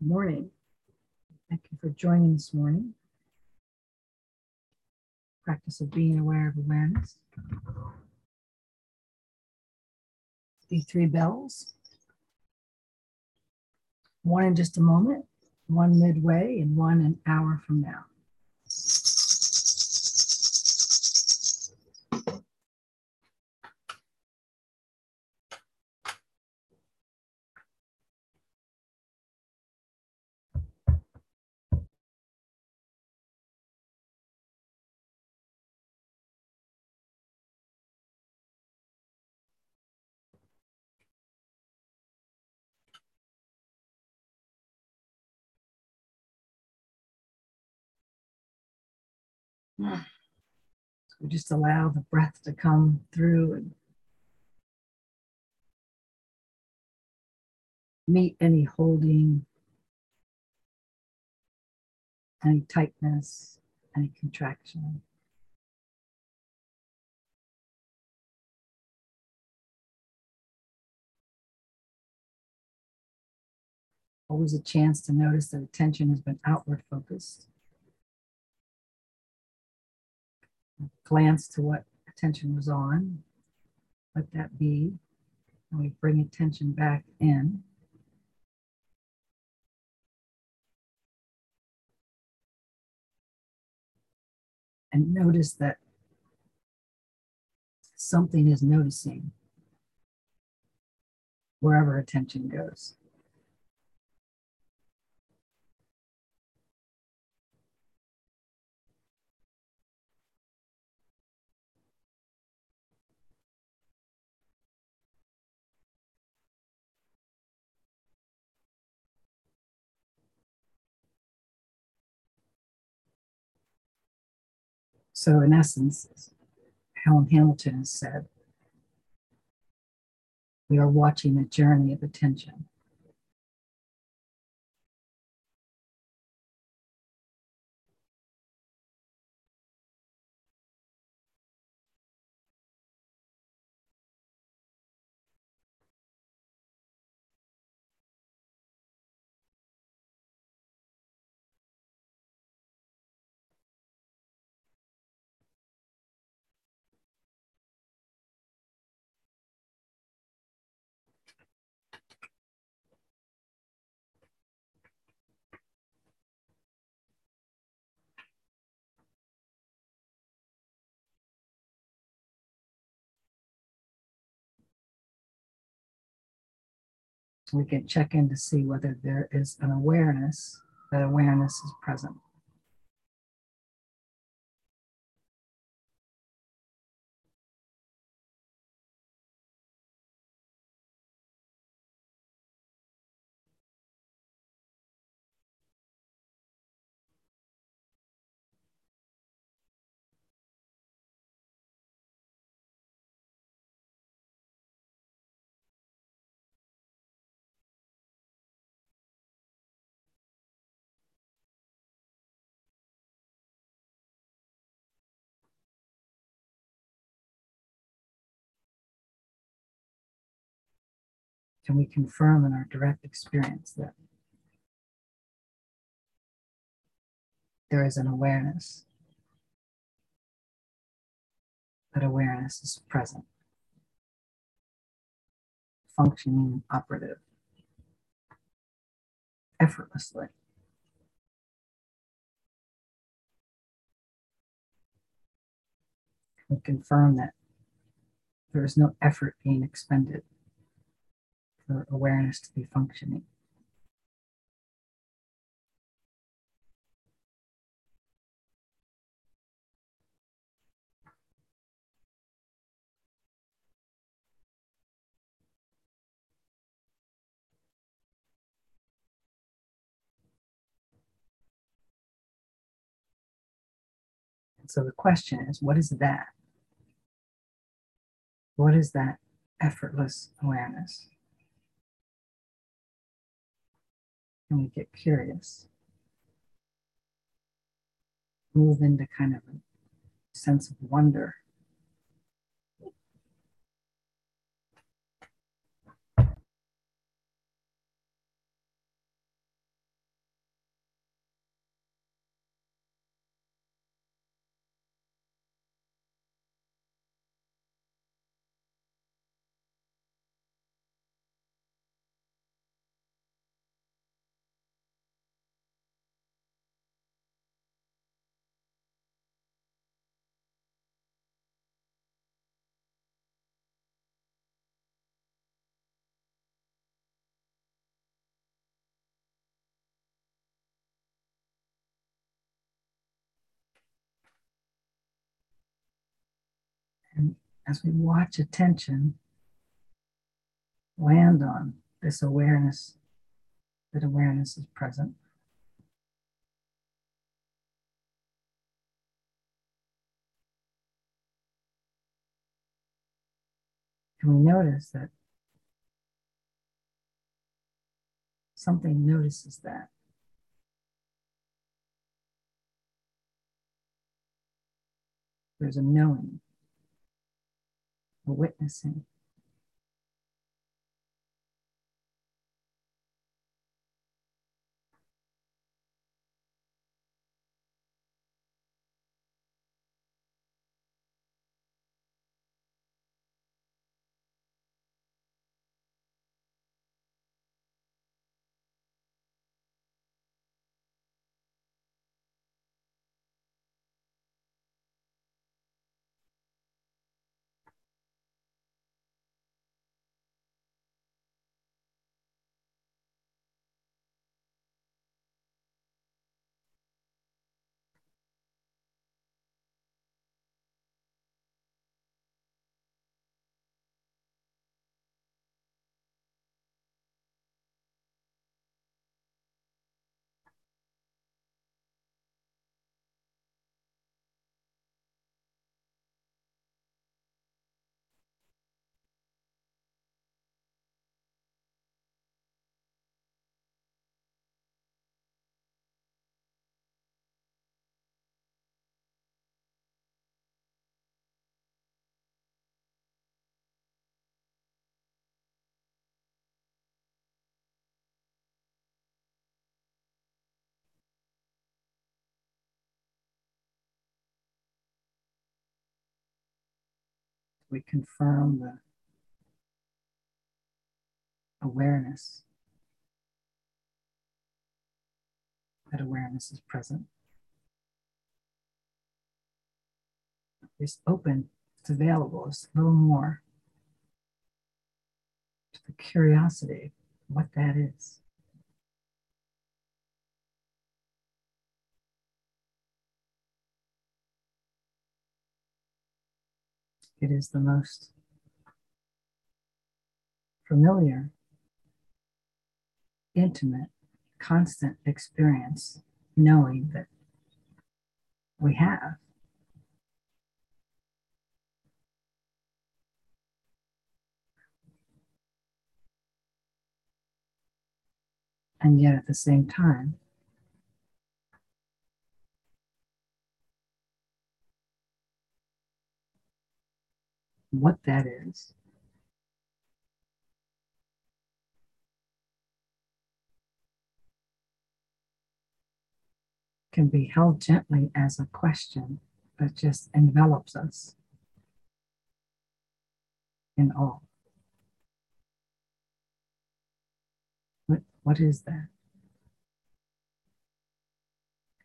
morning. Thank you for joining this morning. Practice of being aware of awareness. The three bells. One in just a moment, one midway, and one an hour from now. We just allow the breath to come through and meet any holding, any tightness, any contraction. Always a chance to notice that attention has been outward focused. Glance to what attention was on, let that be, and we bring attention back in. And notice that something is noticing wherever attention goes. So, in essence, Helen Hamilton has said, we are watching a journey of attention. We can check in to see whether there is an awareness that awareness is present. Can we confirm in our direct experience that there is an awareness? That awareness is present, functioning, operative, effortlessly. We confirm that there is no effort being expended for awareness to be functioning. So the question is what is that? What is that effortless awareness? And we get curious. Move into kind of a sense of wonder. As we watch attention land on this awareness, that awareness is present. And we notice that something notices that. There's a knowing, witnessing. We confirm the awareness that awareness is present. It's open, it's available, it's a little more to the curiosity what that is. It is the most familiar, intimate, constant experience, knowing that we have. And yet at the same time, what that is. Can be held gently as a question that just envelops us in all. What, what is that?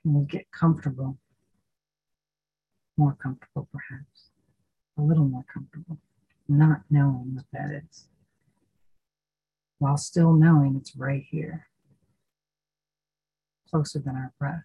Can we get comfortable? More comfortable, perhaps a little more comfortable, not knowing what that is, while still knowing it's right here, closer than our breath.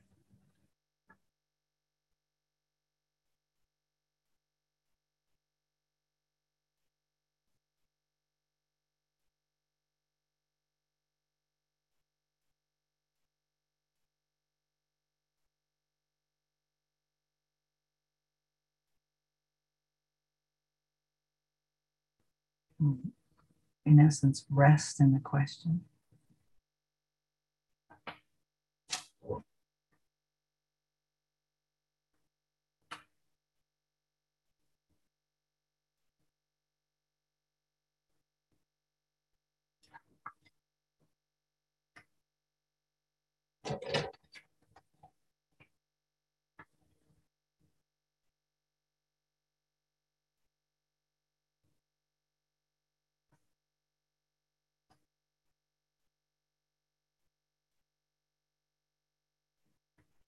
In essence, rest in the question.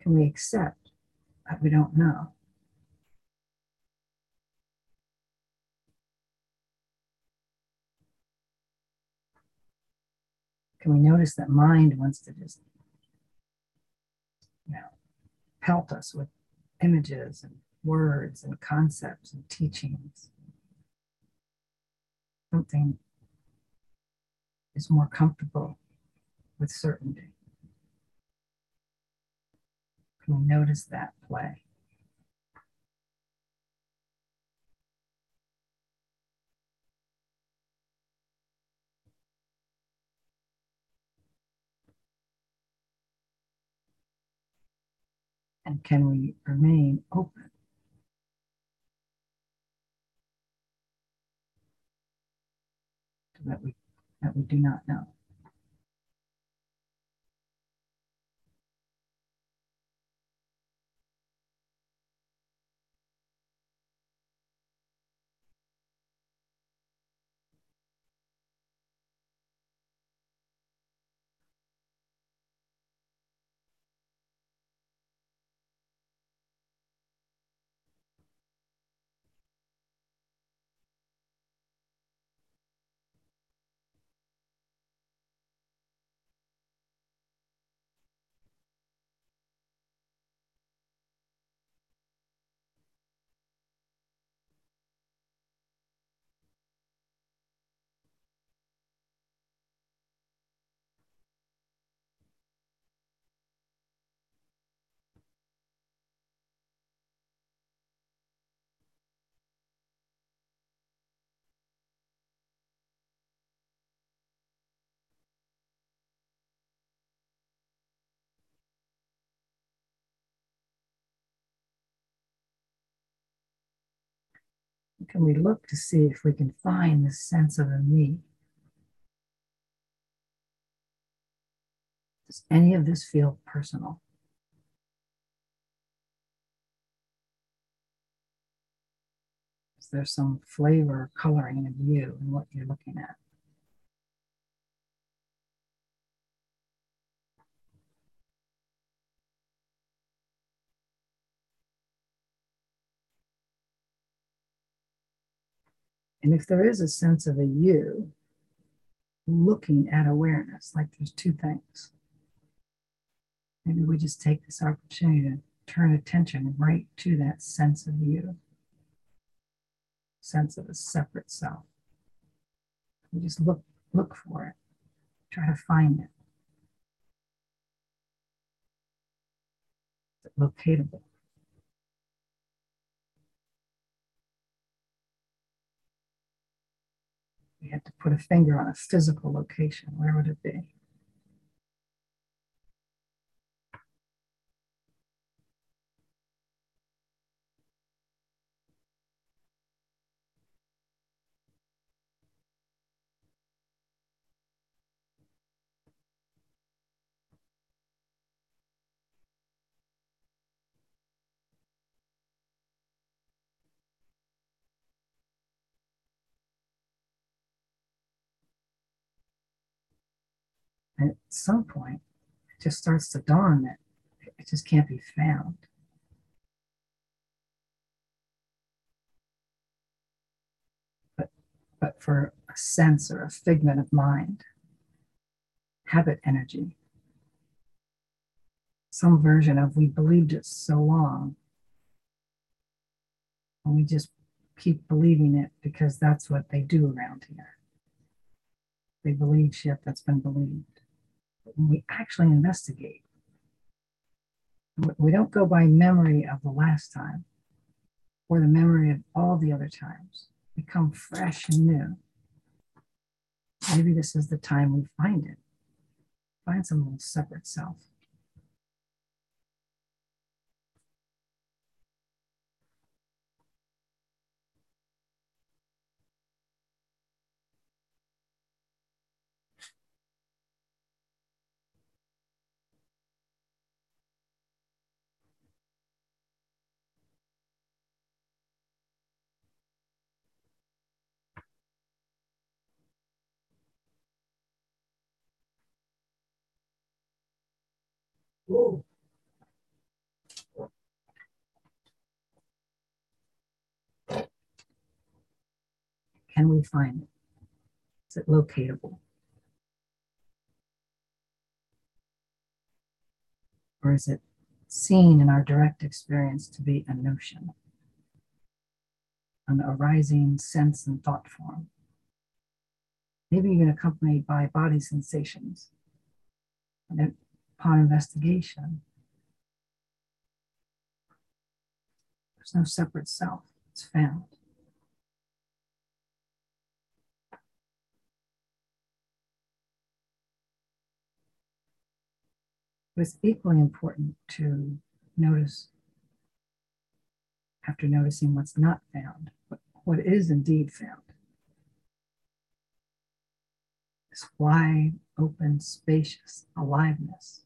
Can we accept that we don't know? Can we notice that mind wants to just, you know, pelt us with images and words and concepts and teachings? something is more comfortable with certainty. Can notice that play? And can we remain open? That we that we do not know. Can we look to see if we can find this sense of a me? Does any of this feel personal? Is there some flavor coloring of you in what you're looking at? And if there is a sense of a you, looking at awareness, like there's two things. Maybe we just take this opportunity to turn attention right to that sense of you, sense of a separate self. We just look look for it, try to find it. Locatable? We had to put a finger on a physical location, where would it be? Some point, it just starts to dawn that it just can't be found. But, but for a sense or a figment of mind, habit energy, some version of we believed it so long, and we just keep believing it because that's what they do around here. They believe shit that's been believed when we actually investigate, we don't go by memory of the last time or the memory of all the other times. We come fresh and new. Maybe this is the time we find it. Find some little separate self. Can we find it? Is it locatable? Or is it seen in our direct experience to be a notion, an arising sense and thought form? maybe even accompanied by body sensations. And upon investigation, there's no separate self, it's found. But it's equally important to notice, after noticing what's not found, what, is indeed found. This wide, open, spacious aliveness.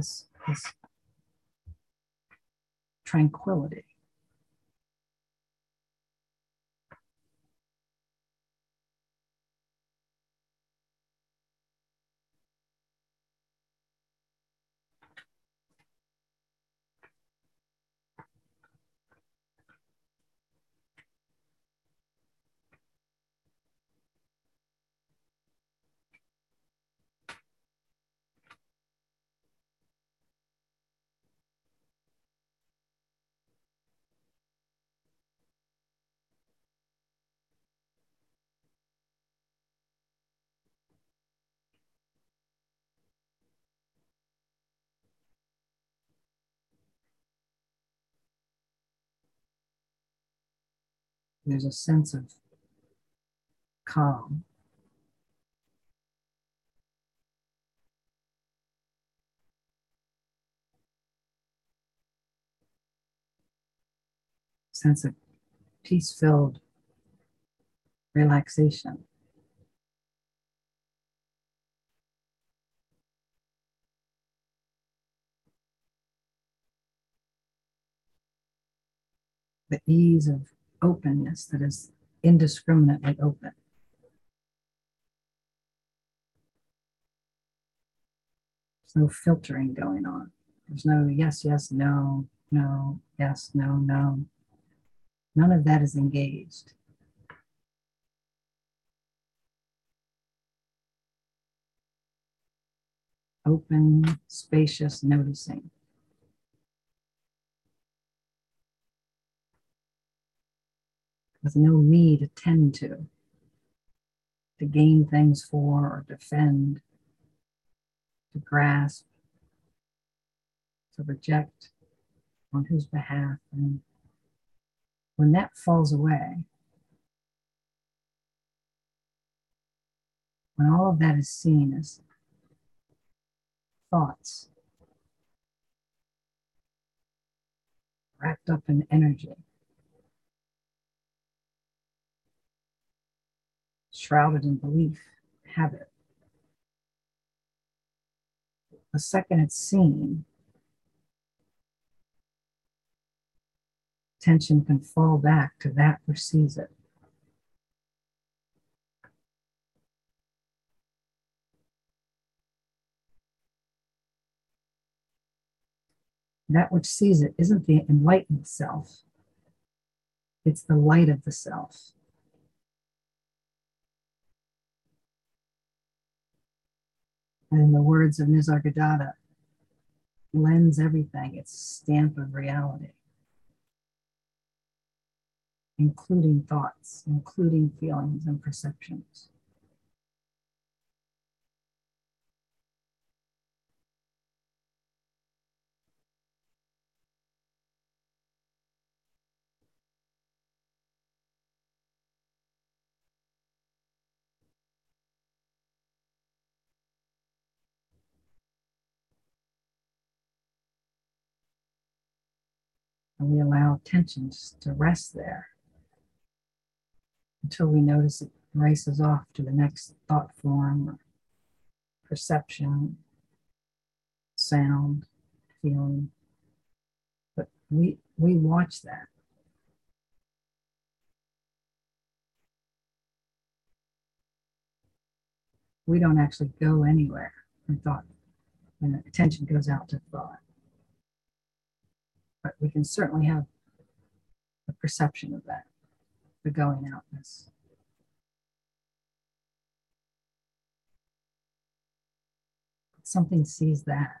This, this tranquility. There's a sense of calm. Sense of peace filled relaxation. The ease of openness that is indiscriminately open. There's no filtering going on. There's no yes, yes, no, no, yes, no, no. None of that is engaged. Open, spacious noticing. With no me to tend to, to gain things for or defend, to grasp, to reject on whose behalf. And when that falls away, when all of that is seen as thoughts wrapped up in energy, shrouded in belief, habit. The second it's seen, tension can fall back to that which sees it. That which sees it isn't the enlightened self, it's the light of the self. And the words of Nisargadatta, lends everything its stamp of reality, including thoughts, including feelings and perceptions. And we allow tensions to rest there until we notice it races off to the next thought form or perception, sound, feeling. But we we watch that. We don't actually go anywhere in thought when attention goes out to thought. But we can certainly have a perception of that, the going outness. Something sees that.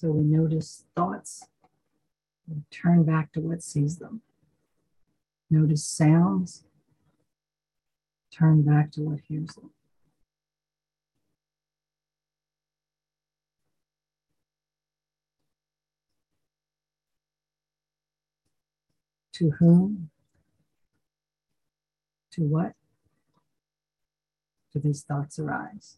So we notice thoughts, we turn back to what sees them. Notice sounds, turn back to what hears them. To whom? To what? Do these thoughts arise?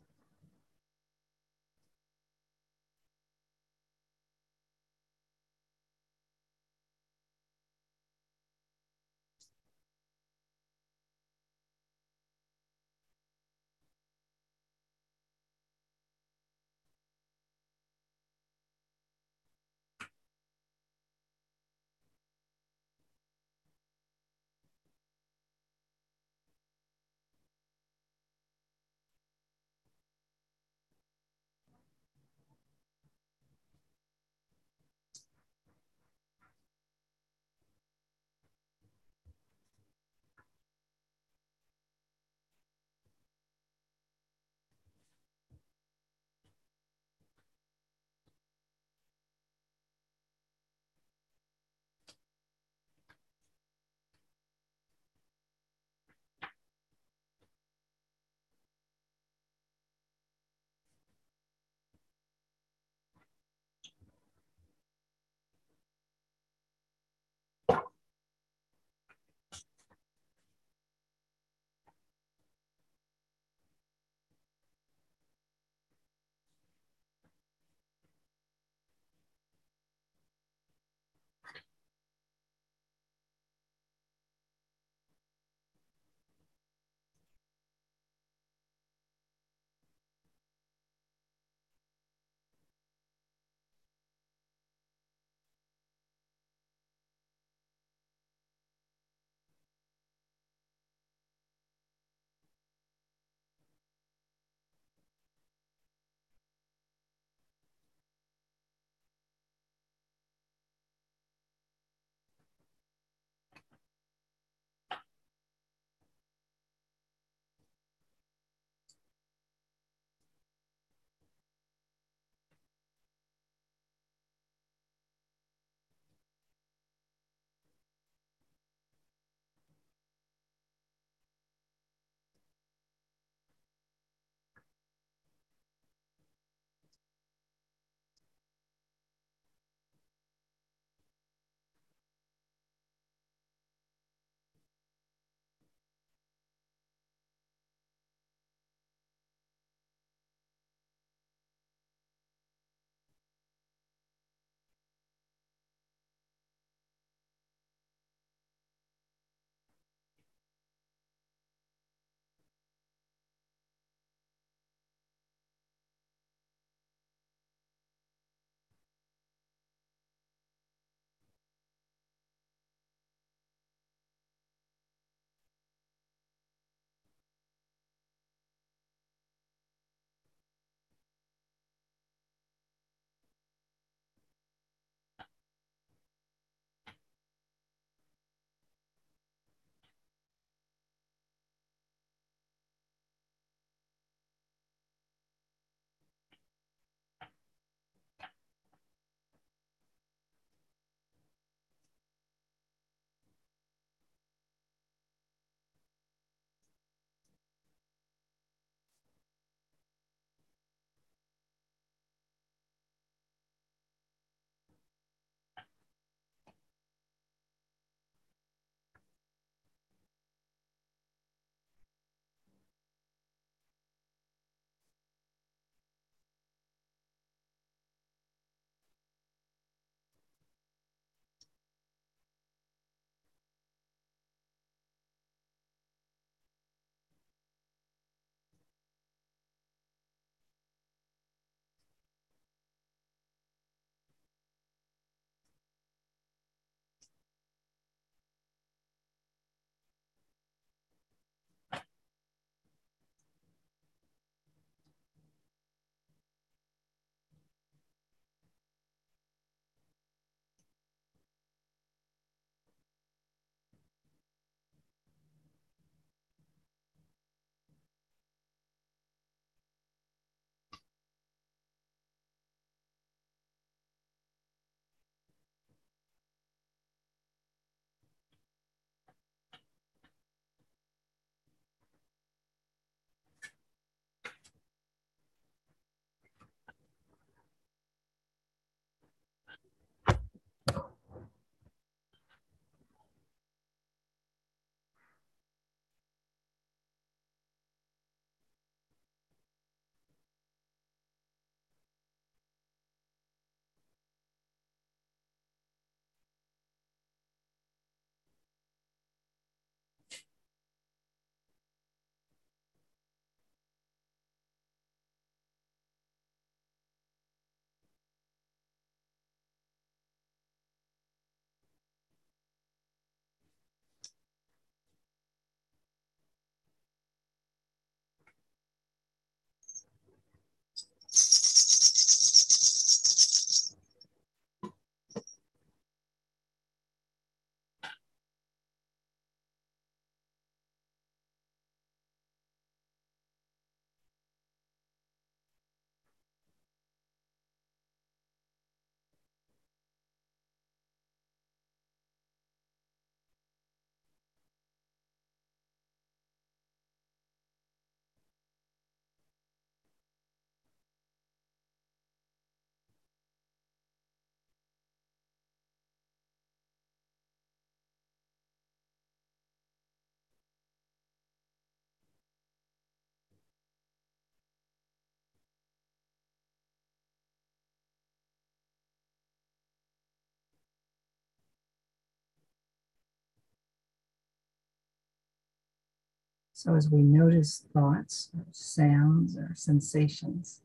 So as we notice thoughts or sounds or sensations,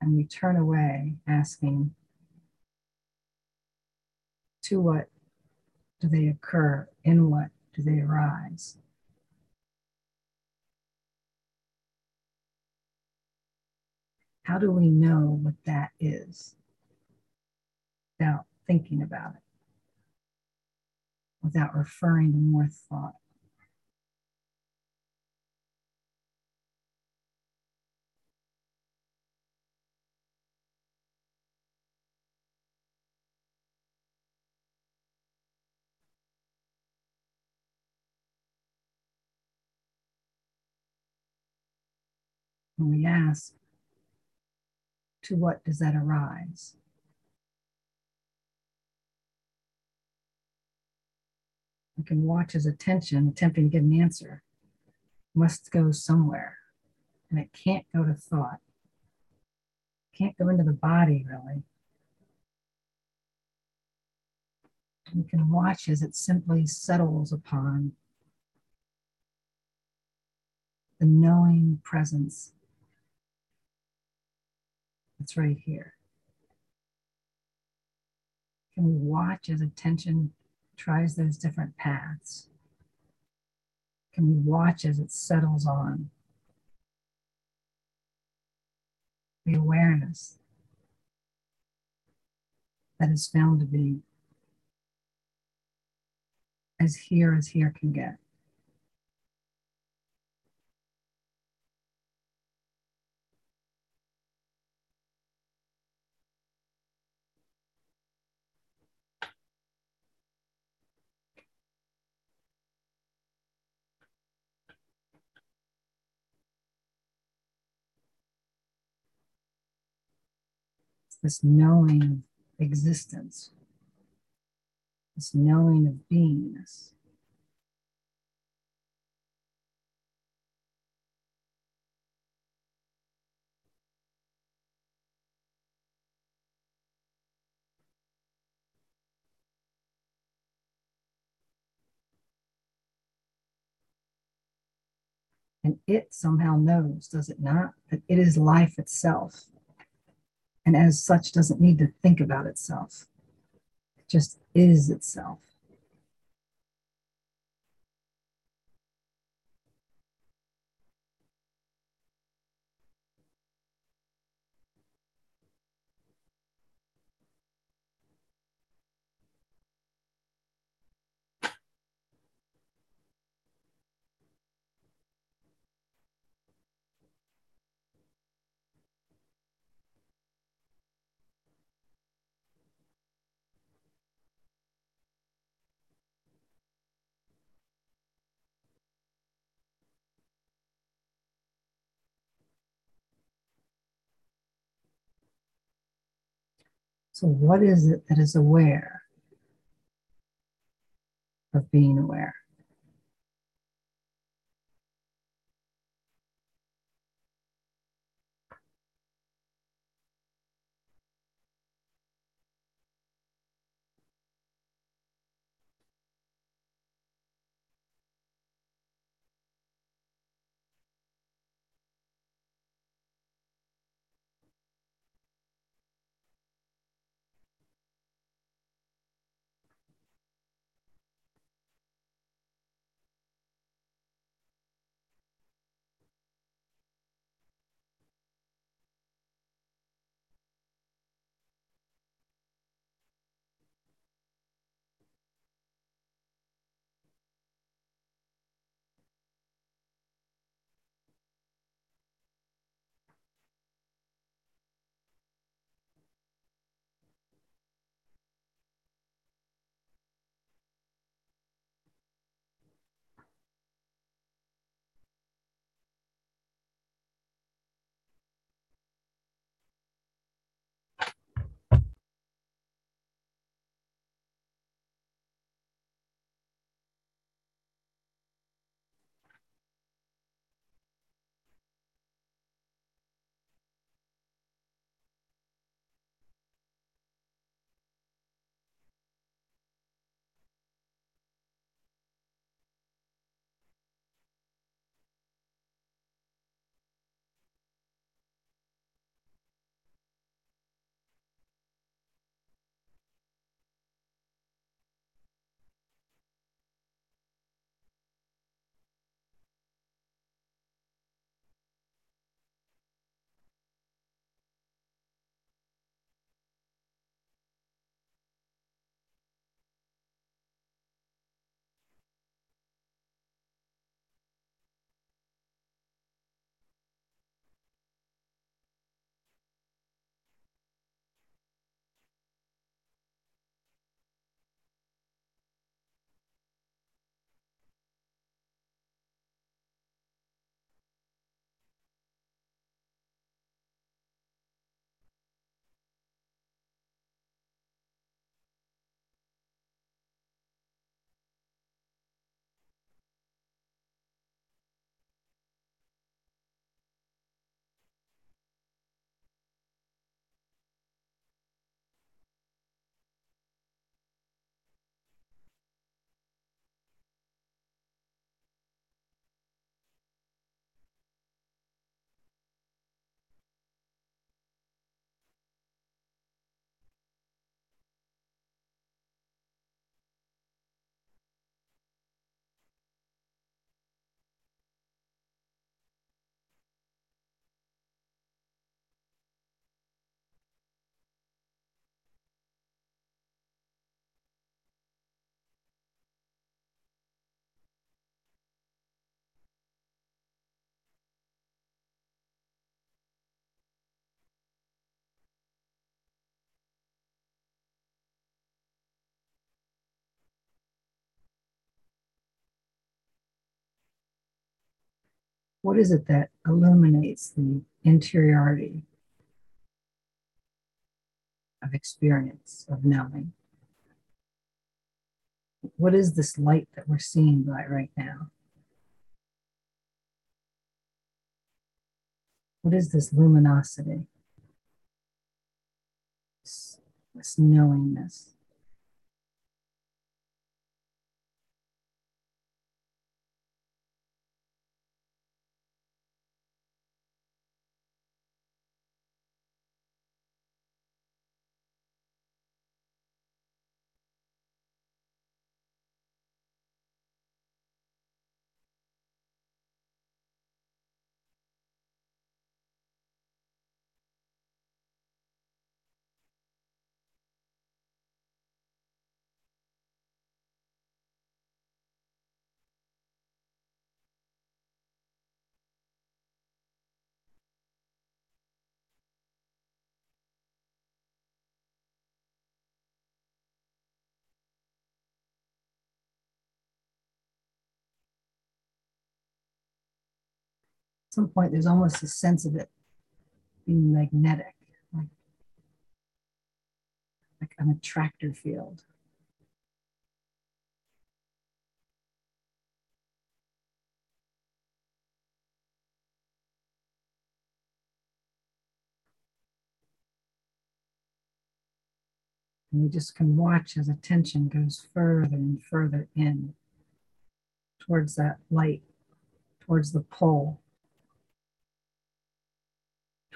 and we turn away asking, to what do they occur? In what do they arise? How do we know what that is without thinking about it, without referring to more thought? When we ask, to what does that arise? We can watch his attention attempting to get an answer. Must go somewhere. And it can't go to thought. Can't go into the body, really. We can watch as it simply settles upon the knowing presence that's right here. Can we watch as attention tries those different paths? Can we watch as it settles on? The awareness that is found to be as here as here can get. This knowing of existence, this knowing of beingness. And it somehow knows, does it not, that it is life itself and as such doesn't need to think about itself. It just is itself. So, what is it that is aware of being aware? What is it that illuminates the interiority of experience, of knowing? What is this light that we're seeing by right now? What is this luminosity? This, this knowingness. Some point there's almost a sense of it being magnetic, like, like an attractor field. And we just can watch as attention goes further and further in towards that light, towards the pole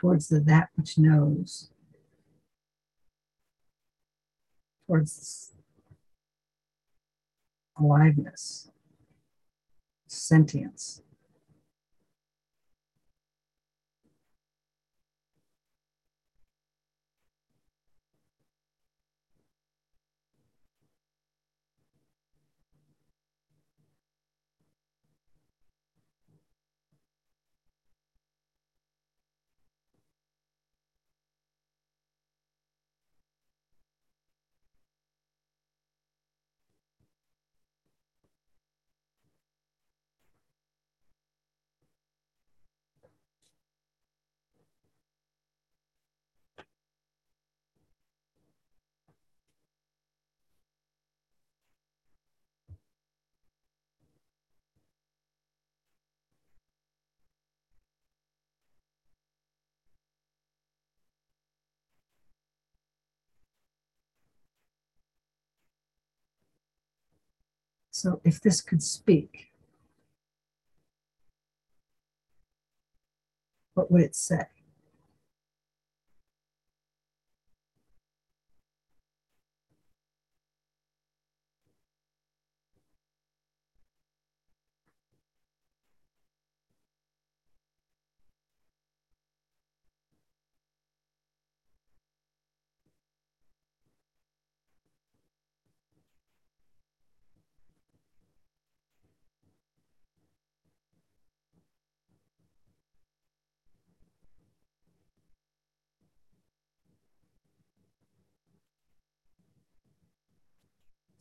towards the that which knows, towards aliveness, sentience. So if this could speak, what would it say?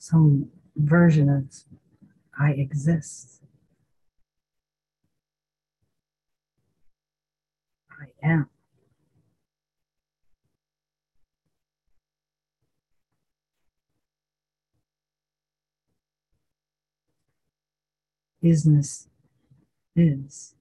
Some version of I exist. I am. Isness is.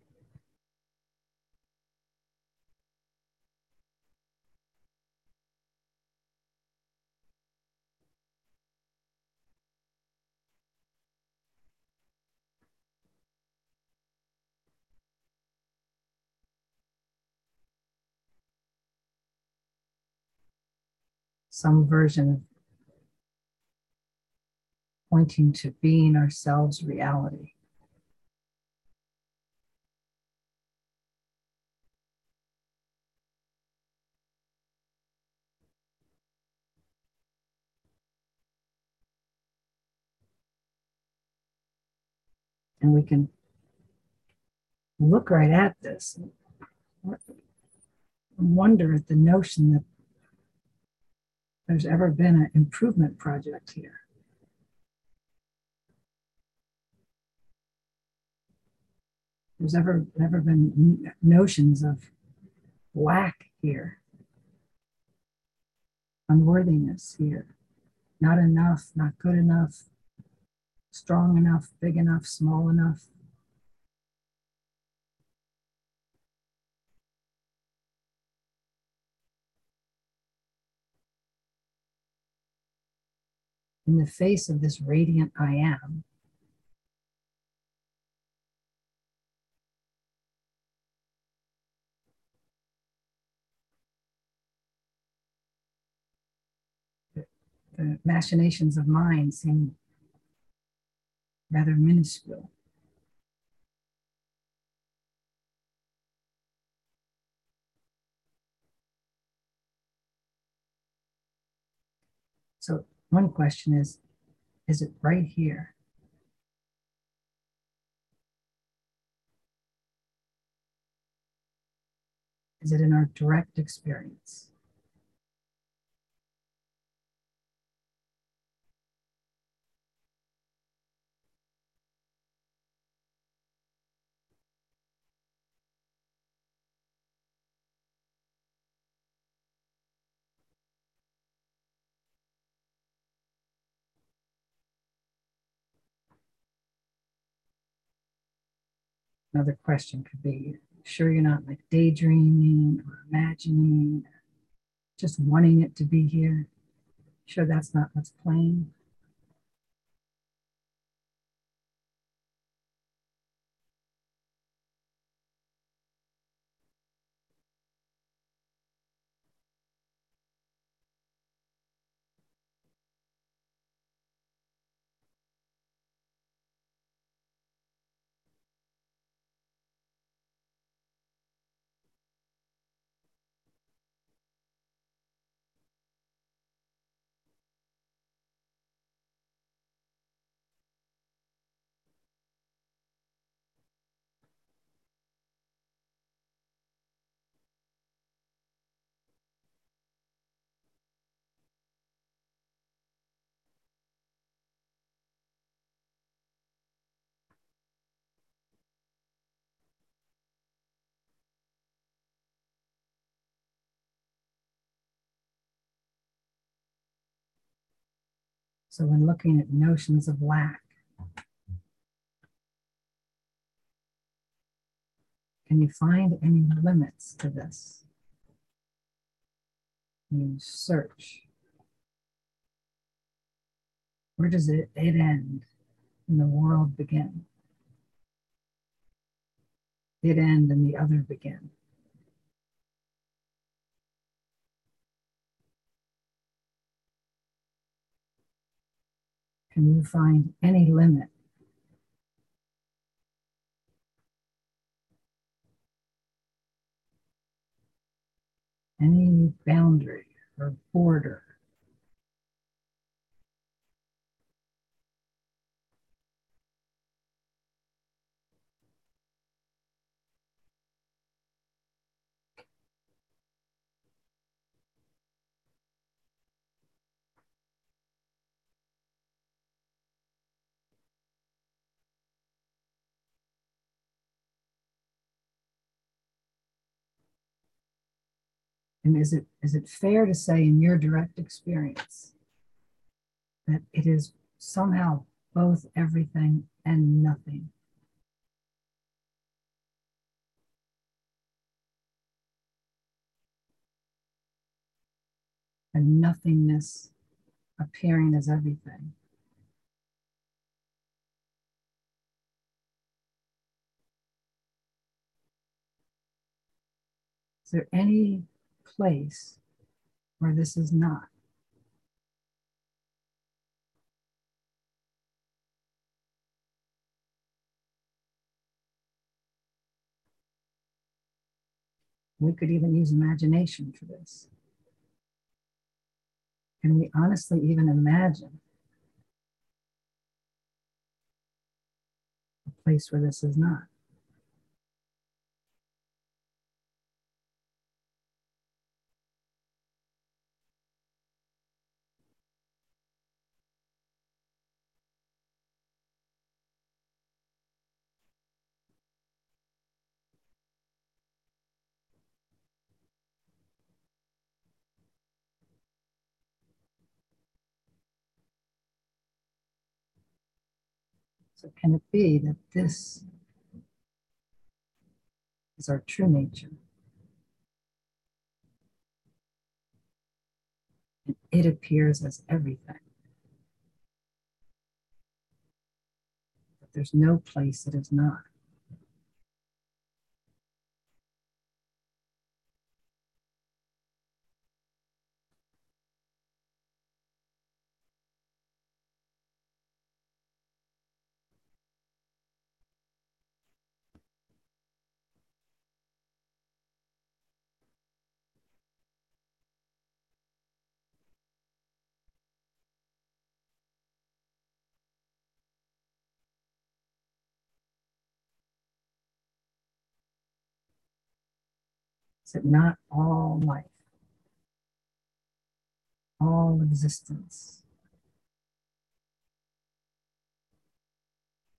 Some version of pointing to being ourselves reality. And we can look right at this and wonder at the notion that there's ever been an improvement project here. there's ever ever been notions of lack here, unworthiness here, not enough, not good enough, strong enough, big enough, small enough. In the face of this radiant I am, the machinations of mind seem rather minuscule. One question is is it right here? Is it in our direct experience? Another question could be sure you're not like daydreaming or imagining, just wanting it to be here. Sure, that's not what's playing. So, when looking at notions of lack, can you find any limits to this? You search. Where does it, it end and the world begin? It end and the other begin. Can you find any limit? Any boundary or border? And is it is it fair to say in your direct experience that it is somehow both everything and nothing? And nothingness appearing as everything. Is there any place where this is not. We could even use imagination for this. Can we honestly even imagine a place where this is not? Can it be that this is our true nature? It appears as everything. But there's no place it is not. Is it not all life, all existence,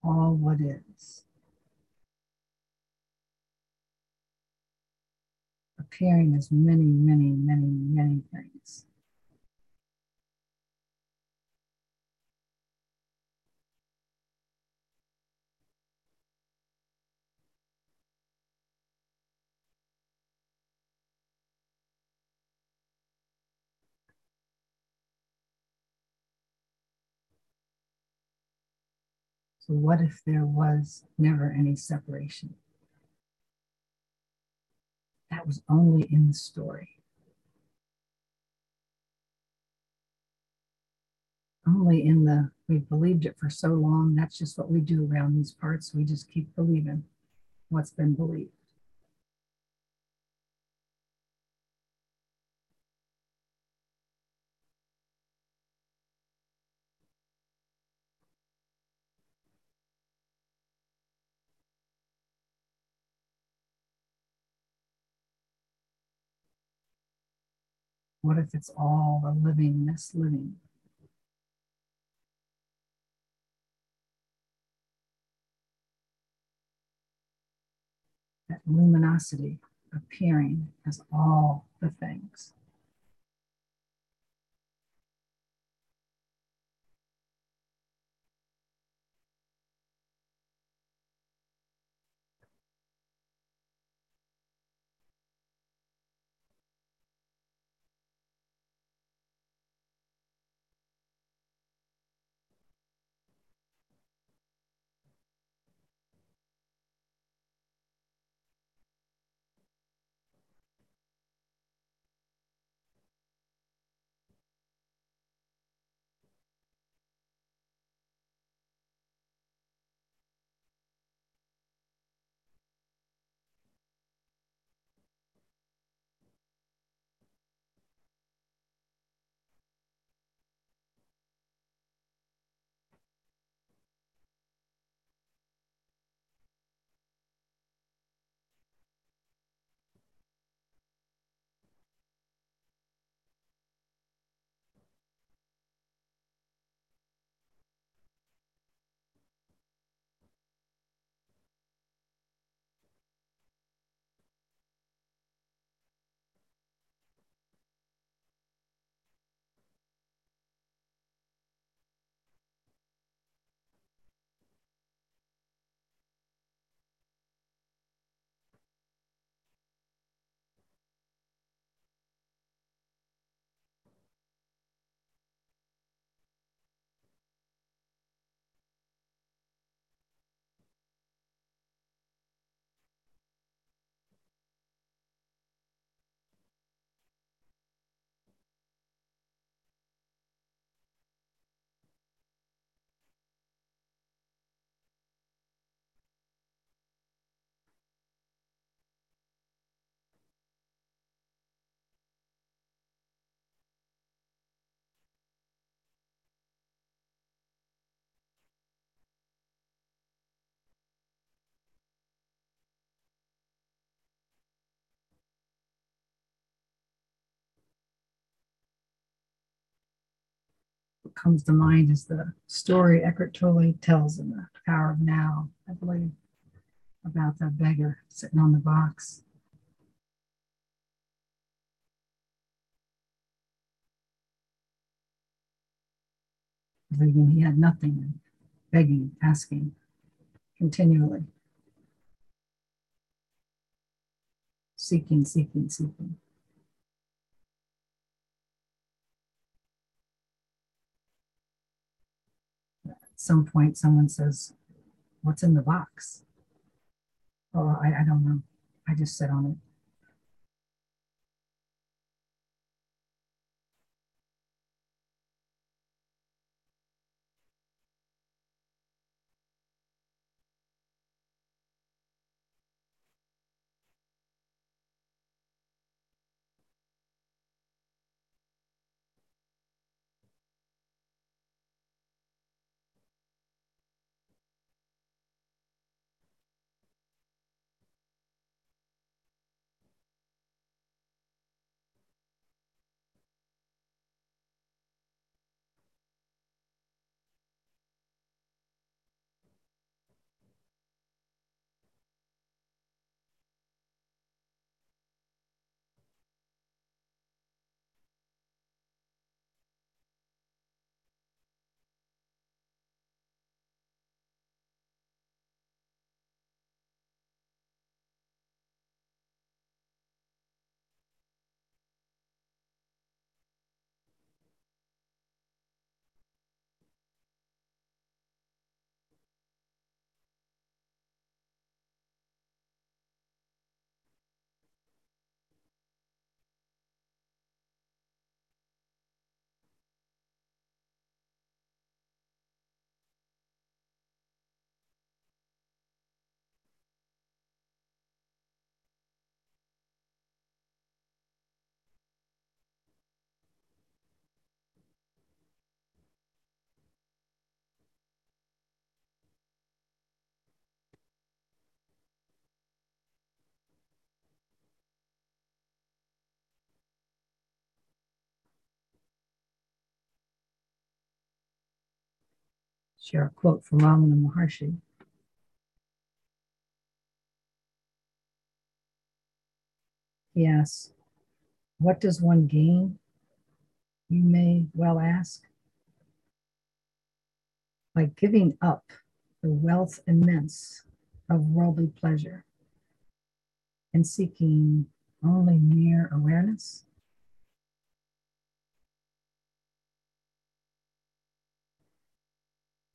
all what is, appearing as many, many, many, many things? So, what if there was never any separation? That was only in the story. Only in the, we've believed it for so long. That's just what we do around these parts. We just keep believing what's been believed. What if it's all the livingness living? That luminosity appearing as all the things. What comes to mind is the story Eckhart Tolle tells in The Power of Now, I believe, about the beggar sitting on the box. Believing he had nothing. begging, asking continually, seeking, seeking, seeking. Some point, someone says, What's in the box? Oh, I, I don't know. I just sit on it. Share a quote from Ramana Maharshi. He asks, What does one gain? You may well ask. By giving up the wealth immense of worldly pleasure and seeking only mere awareness.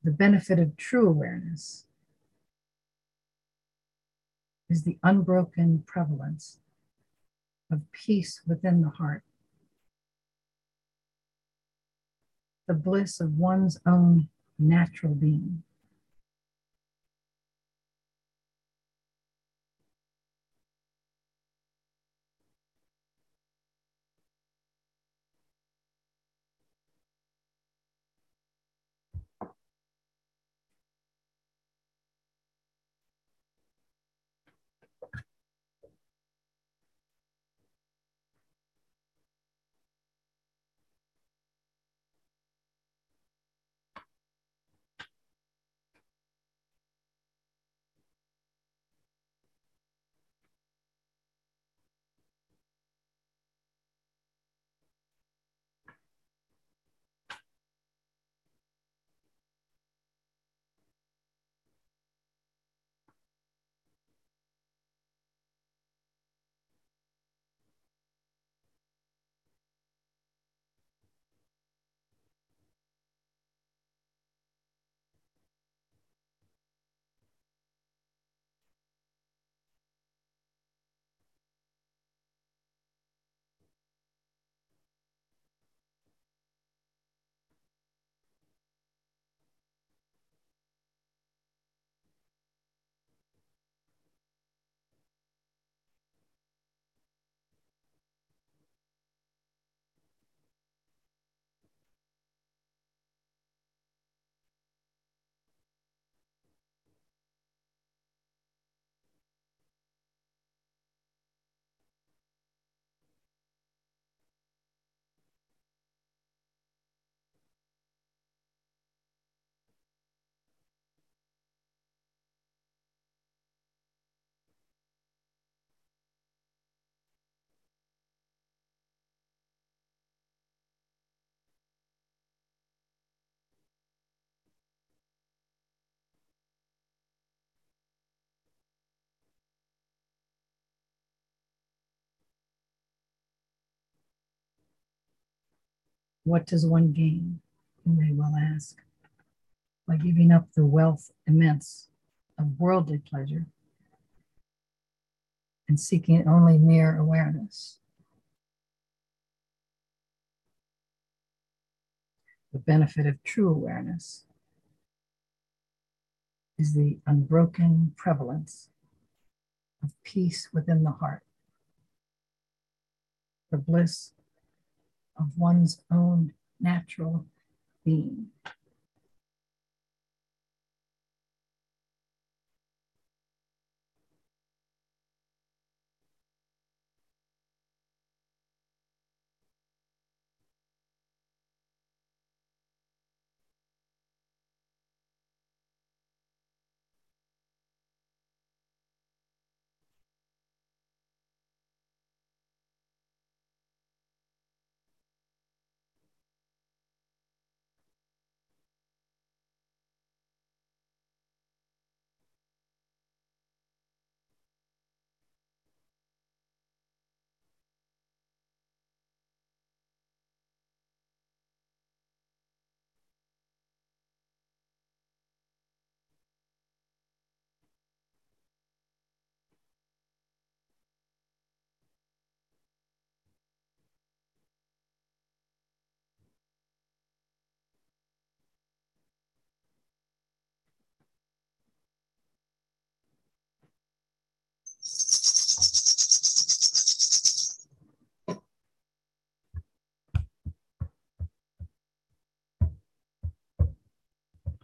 The benefit of true awareness is the unbroken prevalence of peace within the heart, the bliss of one's own natural being. What does one gain, you may well ask, by giving up the wealth immense of worldly pleasure and seeking only mere awareness? The benefit of true awareness is the unbroken prevalence of peace within the heart, the bliss of one's own natural being.